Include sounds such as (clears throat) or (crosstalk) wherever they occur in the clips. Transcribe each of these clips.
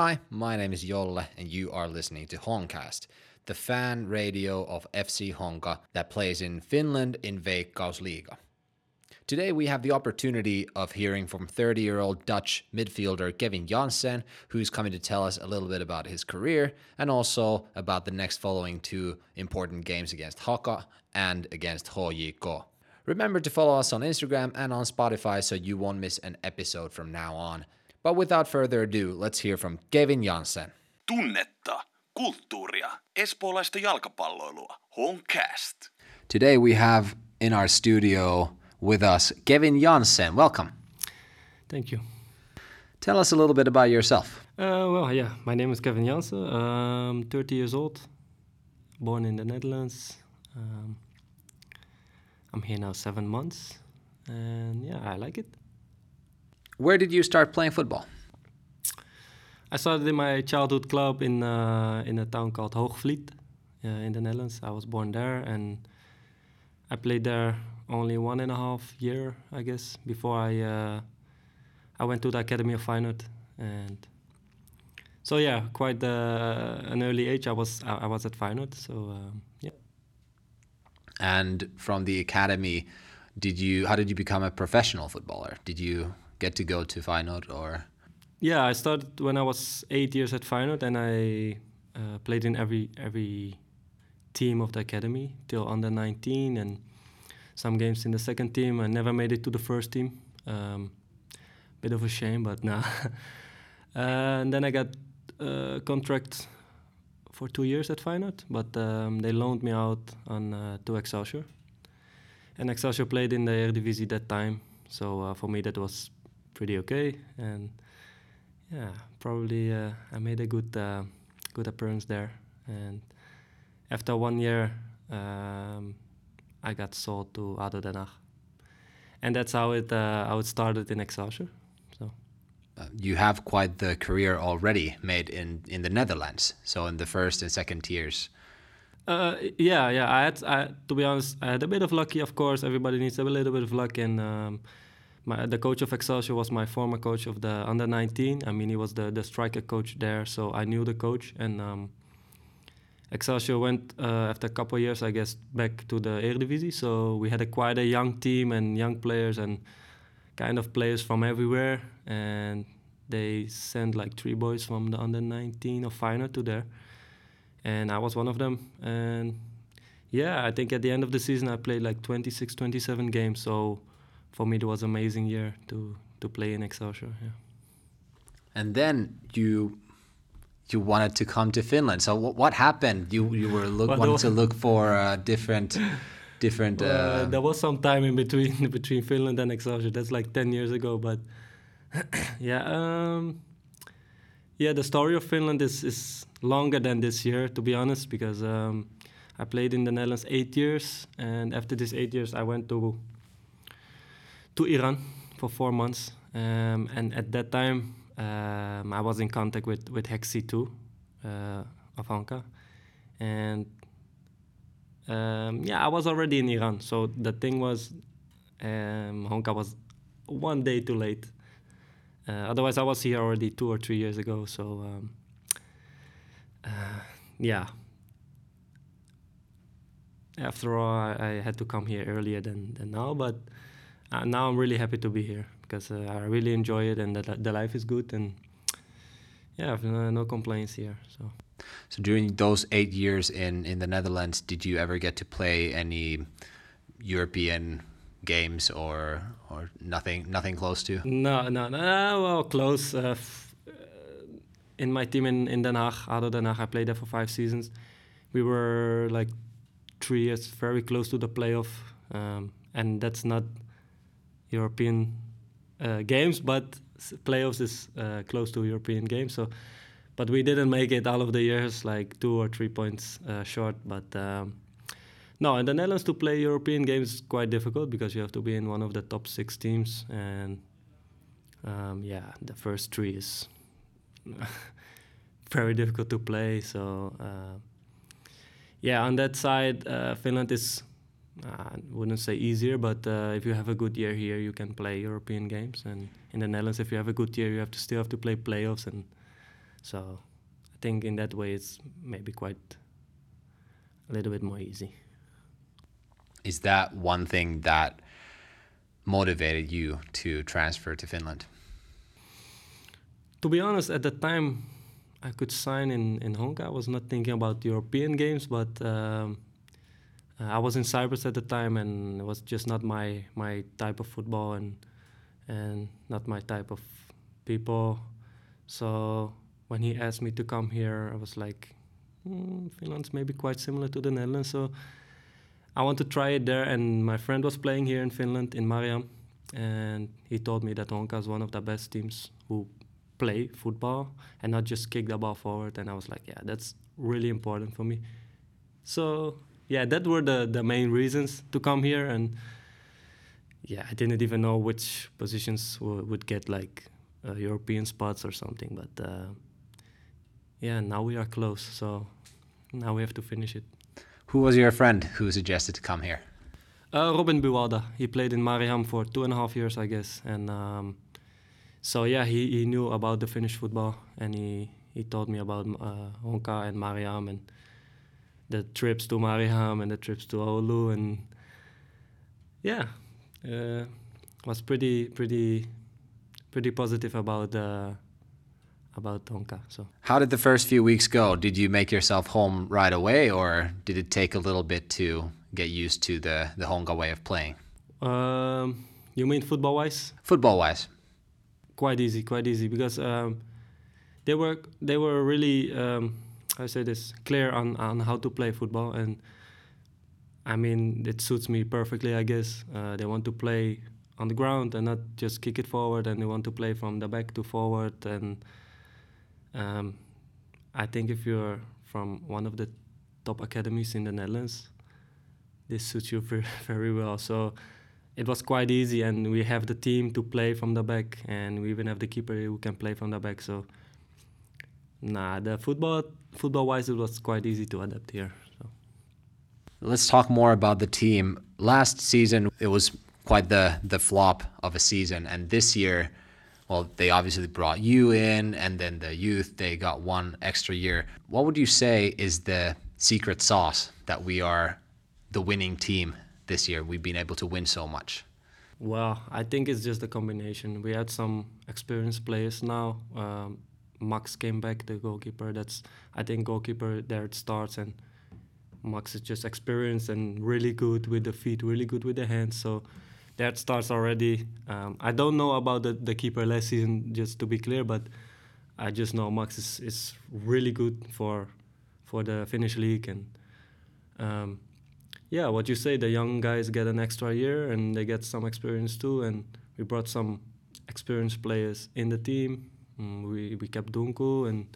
Hi, my name is Jolle, and you are listening to Honcast, the fan radio of FC Honka that plays in Finland in Veikkausliiga. Today we have the opportunity of hearing from 30 year old Dutch midfielder Kevin Janssen, who's coming to tell us a little bit about his career and also about the next following two important games against Haka and against HJK. Remember to follow us on Instagram and on Spotify so you won't miss an episode from now on. But without further ado, let's hear from Kevin Janssen. Tunnetta, kulttuuria, espoolaista jalkapalloilua, Honcast. Today we have in our studio with us Kevin Janssen. Welcome. Thank you. Tell us a little bit about yourself. Uh, well, yeah, my name is Kevin Janssen. I'm 30 years old, born in the Netherlands. Um, I'm here now seven months, and yeah, I like it. Where did you start playing football? I started in my childhood club in uh, in a town called Hoogvliet uh, in the Netherlands. I was born there, and I played there only one and a half year, I guess, before I uh, I went to the Academy of Feyenoord, and so yeah, quite uh, an early age. I was I, I was at Feyenoord, so um, yeah. And from the academy, did you? How did you become a professional footballer? Did you get to go to Feyenoord or? Yeah, I started when I was eight years at Feyenoord, and I uh, played in every every team of the academy till under 19, and some games in the second team. I never made it to the first team. Um, bit of a shame, but nah. (laughs) uh, and then I got a contract for two years at Feyenoord, but um, they loaned me out on uh, to Excelsior. And Excelsior played in the Eredivisie that time, so uh, for me that was pretty okay. And yeah, probably uh, I made a good uh, good appearance there. And after one year, um, I got sold to ADO Den Haag. And that's how it uh, how it started in Excelsior. So Uh, you have quite the career already made in in the Netherlands. So in the first and second tiers. Uh, yeah, yeah. I had, I, to be honest, I had a bit of lucky. Of course, everybody needs a little bit of luck. And um, my, the coach of Excelsior was my former coach of the under 19. I mean, he was the the striker coach there, so I knew the coach. And um, Excelsior went uh, after a couple of years, I guess, back to the Eredivisie. So we had a quite a young team and young players and kind of players from everywhere. And they sent like three boys from the under 19 of Feyenoord to there and I was one of them. And yeah, I think at the end of the season I played like 26, 27 games. So for me, it was an amazing year to to play in Excelsior. Yeah. And then you you wanted to come to Finland. So what, what happened? You you were look, Well, wanted to look for uh, different different. Uh, Uh, there was some time in between (laughs) between Finland and Excelsior. That's like 10 years ago. But (clears throat) yeah, um, yeah, the story of Finland is, is longer than this year, to be honest, because um, I played in the Netherlands eight years, and after these eight years, I went to to Iran for four months, um, and at that time, um, I was in contact with with Hexi too, uh, of Honka, and um, yeah, I was already in Iran. So the thing was, um, Honka was one day too late. Uh, otherwise, I was here already two or three years ago. So um, uh, yeah. After all, I, I had to come here earlier than, than now, but uh, now I'm really happy to be here because uh, I really enjoy it and the, the life is good and yeah, I've no, no complaints here. So. so during those eight years in in the Netherlands, did you ever get to play any European games or or nothing nothing close to? No, no, no. uh, Well, close. Uh, f- uh, in my team in, in Den Haag, ADO Den Haag, I played there for five seasons. We were like three years very close to the playoff, um, and that's not European uh, games, but playoffs is uh, close to European games. So, but we didn't make it all of the years, like two or three points uh, short. But um, no, in the Netherlands to play European games is quite difficult because you have to be in one of the top six teams, and um, yeah, the first three is (laughs) very difficult to play. So uh, yeah, on that side, uh, Finland is I wouldn't say easier, but uh, if you have a good year here, you can play European games. And in the Netherlands, if you have a good year, you have to still have to play playoffs, and So I think in that way it's maybe quite a little bit more easy. Is that one thing that motivated you to transfer to Finland? To be honest, at the time I could sign in, in Honka, I was not thinking about European games, but um, I was in Cyprus at the time and it was just not my, my type of football and, and not my type of people. So when he asked me to come here, I was like, mm, Finland's maybe quite similar to the Netherlands. So I want to try it there. And my friend was playing here in Finland, in Mariehamn, and he told me that Honka is one of the best teams who play football and not just kick the ball forward. And I was like, yeah, that's really important for me. So yeah, that were the the main reasons to come here. And yeah, I didn't even know which positions would get like uh, European spots or something. But uh, yeah, now we are close. So now we have to finish it. Who was your friend who suggested to come here? Uh, Robin Buwalda. He played in Mariehamn for two and a half years, I guess. And um, so yeah, he, he knew about the Finnish football, and he he told me about uh, Honka and Mariehamn and the trips to Mariehamn and the trips to Oulu, and yeah, uh, was pretty pretty pretty positive about uh, about Honka. So how did the first few weeks go? Did you make yourself home right away, or did it take a little bit to get used to the the Honka way of playing? Um, you mean football wise? Football wise, quite easy, quite easy because um, they were they were really um, I say this clear on on how to play football and. I mean, it suits me perfectly, I guess. Uh, they want to play on the ground and not just kick it forward, and they want to play from the back to forward. And um, I think if you're from one of the top academies in the Netherlands, this suits you (laughs) very, very well. So it was quite easy, and we have the team to play from the back, and we even have the keeper who can play from the back. So, nah, the football, football-wise, it was quite easy to adapt here. So. Let's talk more about the team. Last season, it was quite the the flop of a season, and this year well, they obviously brought you in, and then the youth, they got one extra year. What would you say is the secret sauce that we are the winning team this year? We've been able to win so much. Well, I think it's just a combination. We had some experienced players now. Um, Max came back, the goalkeeper. That's I think goalkeeper there it starts, and Max is just experienced and really good with the feet, really good with the hands. So that starts already. Um, I don't know about the, the keeper last season, just to be clear, but I just know Max is, is really good for for the Finnish league and um, yeah, what you say, the young guys get an extra year and they get some experience too, and we brought some experienced players in the team. Mm, we we kept Dunku and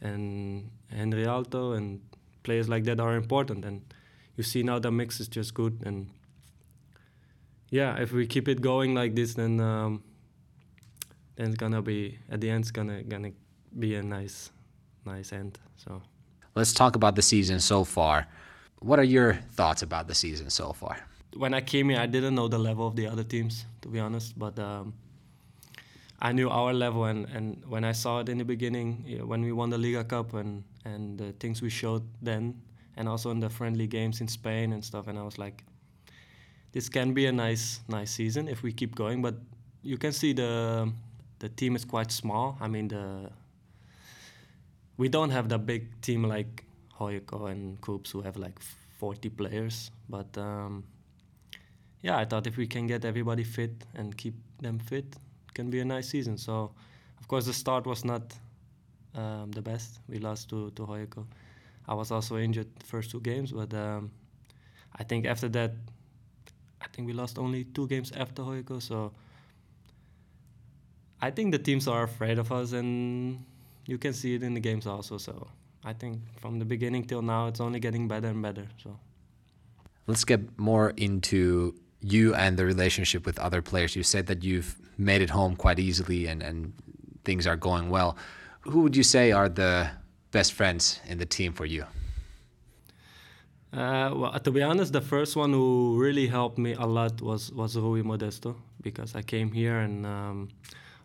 and Henri Aalto and players like that are important, and you see now the mix is just good and yeah, if we keep it going like this, then um, then it's gonna be at the end. It's gonna gonna be a nice, nice end. So let's talk about the season so far. What are your thoughts about the season so far? When I came here, I didn't know the level of the other teams, to be honest. But um, I knew our level, and, and when I saw it in the beginning, when we won the Liga Cup and and the things we showed then, and also in the friendly games in Spain and stuff, and I was like, this can be a nice nice season if we keep going. But you can see the the team is quite small. I mean the we don't have the big team like HJK and KuPS who have like 40 players. But um, yeah, I thought if we can get everybody fit and keep them fit, it can be a nice season. So of course the start was not um, the best. We lost to to HJK. I was also injured the first two games, but um, I think after that I think we lost only two games after HJK, so I think the teams are afraid of us, and you can see it in the games also. So I think from the beginning till now, it's only getting better and better. So let's get more into you and the relationship with other players. You said that you've made it home quite easily, and and things are going well. Who would you say are the best friends in the team for you? Uh, well, to be honest, the first one who really helped me a lot was was Rui Modesto because I came here and um,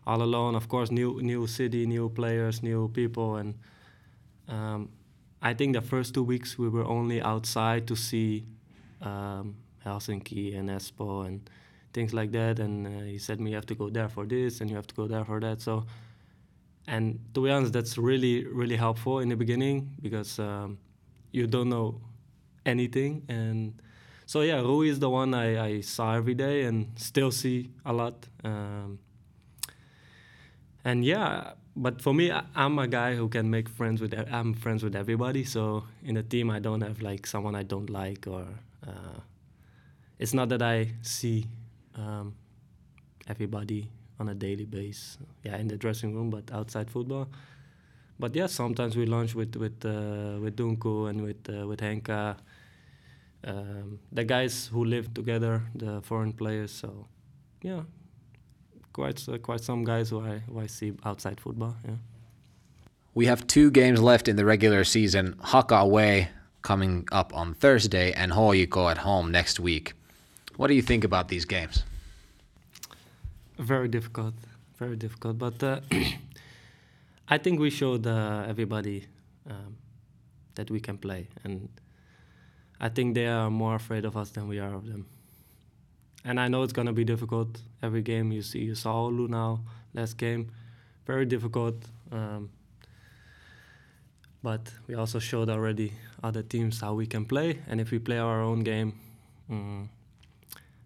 all alone. Of course, new new city, new players, new people, and um, I think the first two weeks we were only outside to see um, Helsinki and Espoo and things like that. And uh, he said me you have to go there for this and you have to go there for that. So, and to be honest, that's really really helpful in the beginning because um, you don't know anything and. So yeah, Rui is the one I, I saw every day and still see a lot. Um, and yeah, but for me, I, am a guy who can make friends with. I'm friends with everybody. So in a team, I don't have like someone I don't like, or uh, it's not that I see um, everybody on a daily basis. Yeah, in the dressing room, but outside football. But yeah, sometimes we lunch with with uh, with Dunku and with uh, with Henka, um, the guys who live together, the foreign players. So yeah, quite uh, quite some guys who I who I see outside football. Yeah. We have two games left in the regular season. Haka away coming up on Thursday, and HJK at home next week. What do you think about these games? Very difficult, very difficult. But uh, (clears throat) I think we showed uh, everybody um, that we can play, and I think they are more afraid of us than we are of them and I know it's gonna be difficult. Every game you see, you saw Oulu now last game, very difficult. Um, but we also showed already other teams how we can play, and if we play our own game, um,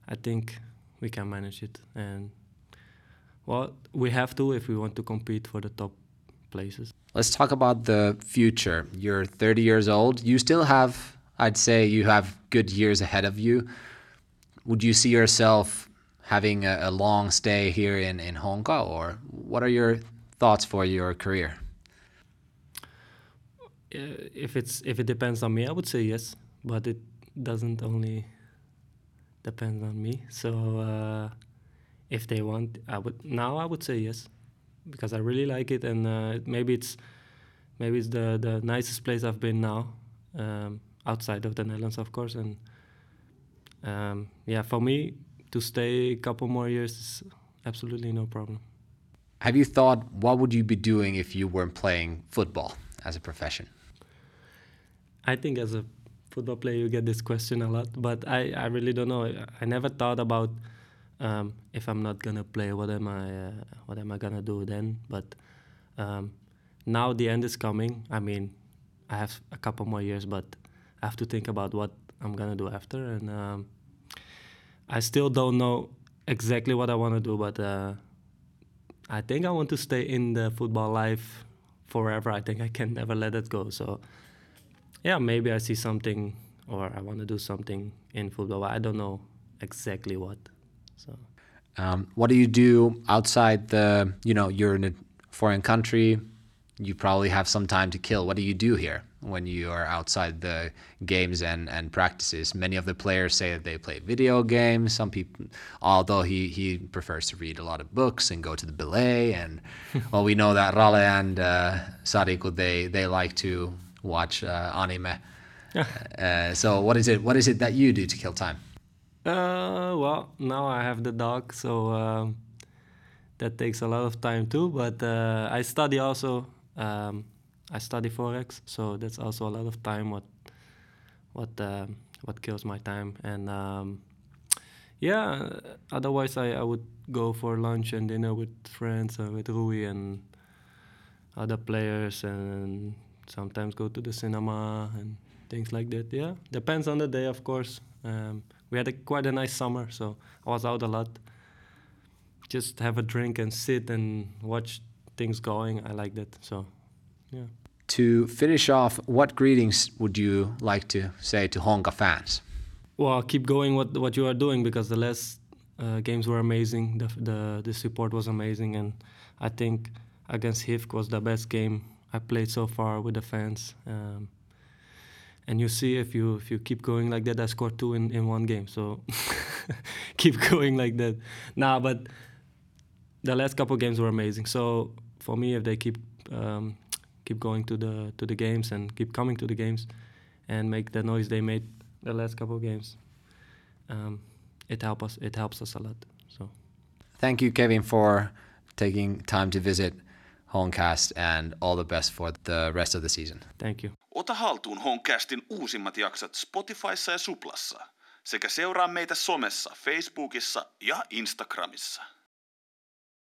I think we can manage it. And well, we have to if we want to compete for the top places. Let's talk about the future. You're 30 years old. You still have, I'd say, you have good years ahead of you would you see yourself having a, a, long stay here in, in Honka, or what are your thoughts for your career? Uh, if it's if it depends on me, I would say yes, but it doesn't only depend on me. So uh, if they want, I would now I would say yes, because I really like it, and uh, maybe it's maybe it's the the nicest place I've been now, um, outside of the Netherlands, of course, and um, yeah, for me to stay a couple more years is absolutely no problem. Have you thought what would you be doing if you weren't playing football as a profession? I think as a football player you get this question a lot, but I, I really don't know. I never thought about um, if I'm not gonna play, what am I uh, what am I gonna do then? But um, now the end is coming. I mean, I have a couple more years, but I have to think about what I'm gonna do after, and um, I still don't know exactly what I want to do, but uh, I think I want to stay in the football life forever. I think I can never let it go. So, yeah, maybe I see something or I want to do something in football. I don't know exactly what. So, um, what do you do outside the? You know, you're in a foreign country. You probably have some time to kill. What do you do here? when you are outside the games and, and practices. Many of the players say that they play video games. Some people, although he, he prefers to read a lot of books and go to the ballet. And (laughs) well, we know that Rale and uh, they they like to watch uh, anime. uh, so what is it? What is it that you do to kill time? Uh, well, now I have the dog, so um, that takes a lot of time too. But uh, I study also. Um, I study forex, so that's also a lot of time. What what uh, what kills my time and um, yeah. Otherwise, I, I would go for lunch and dinner with friends uh, with Rui and other players, and sometimes go to the cinema and things like that. Yeah, depends on the day, of course. Um, we had a, quite a nice summer, so I was out a lot. Just have a drink and sit and watch things going. I like that. So, yeah. To finish off, what greetings would you like to say to Honka fans? Well, keep going what what you are doing because the last uh, games were amazing. The, the the support was amazing, and I think against HIFK was the best game I played so far with the fans. Um, and you see if you if you keep going like that, I scored two in, in one game. So (laughs) keep (laughs) going like that. Nah, but the last couple games were amazing. So for me, if they keep um, keep going to the to the games and keep coming to the games and make the noise they made the last couple of games. Um, it helps us. It helps us a lot. So, thank you, Kevin, for taking time to visit Homecast and all the best for the rest of the season. Thank you. Ota haltuun Homecastin uusimmat jaksot Spotifyssa ja Suplassa sekä seuraa meitä somessa, Facebookissa ja Instagramissa.